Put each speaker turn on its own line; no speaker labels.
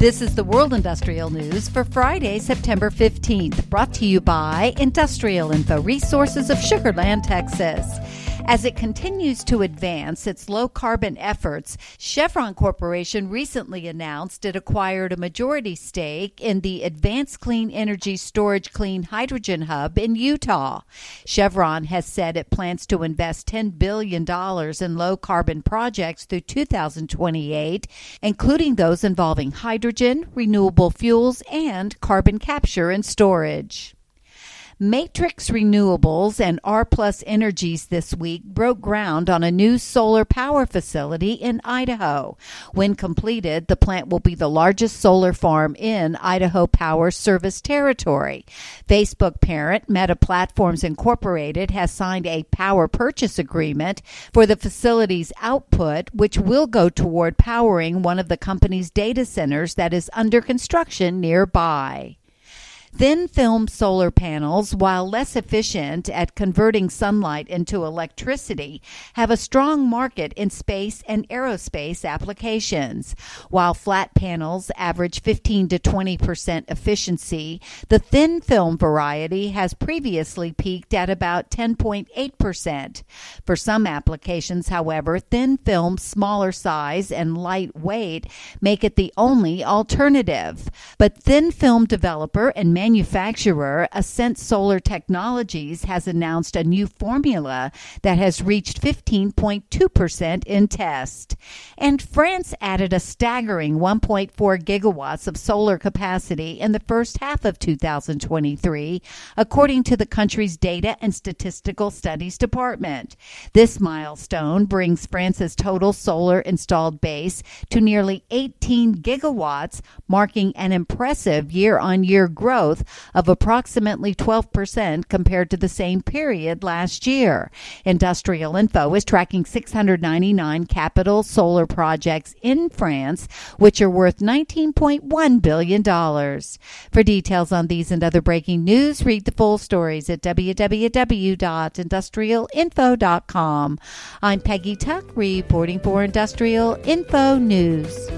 This is the World Industrial News for Friday, September 15th, brought to you by Industrial Info Resources of Sugar Land, Texas. As it continues to advance its low carbon efforts, Chevron Corporation recently announced it acquired a majority stake in the Advanced Clean Energy Storage Clean Hydrogen Hub in Utah. Chevron has said it plans to invest $10 billion in low carbon projects through 2028, including those involving hydrogen, renewable fuels, and carbon capture and storage. Matrix Renewables and rPlus Energies this week broke ground on a new solar power facility in Idaho. When completed, the plant will be the largest solar farm in Idaho Power Service territory. Facebook parent Meta Platforms Incorporated has signed a power purchase agreement for the facility's output, which will go toward powering one of the company's data centers that is under construction nearby. Thin film solar panels, while less efficient at converting sunlight into electricity, have a strong market in space and aerospace applications. While flat panels average 15 to 20 percent efficiency, the thin film variety has previously peaked at about 10.8 percent. For some applications, however, thin film, smaller size, and lightweight make it the only alternative. But thin film developer and manufacturer Ascent Solar Technologies has announced a new formula that has reached 15.2% in test. And France added a staggering 1.4 gigawatts of solar capacity in the first half of 2023, according to the country's Data and Statistical Studies Department. This milestone brings France's total solar installed base to nearly 18 gigawatts, marking an impressive year on year growth growth of approximately 12% compared to the same period last year. Industrial Info is tracking 699 capital solar projects in France, which are worth $19.1 billion. For details on these and other breaking news, read the full stories at www.industrialinfo.com. I'm Peggy Tuck, reporting for Industrial Info News.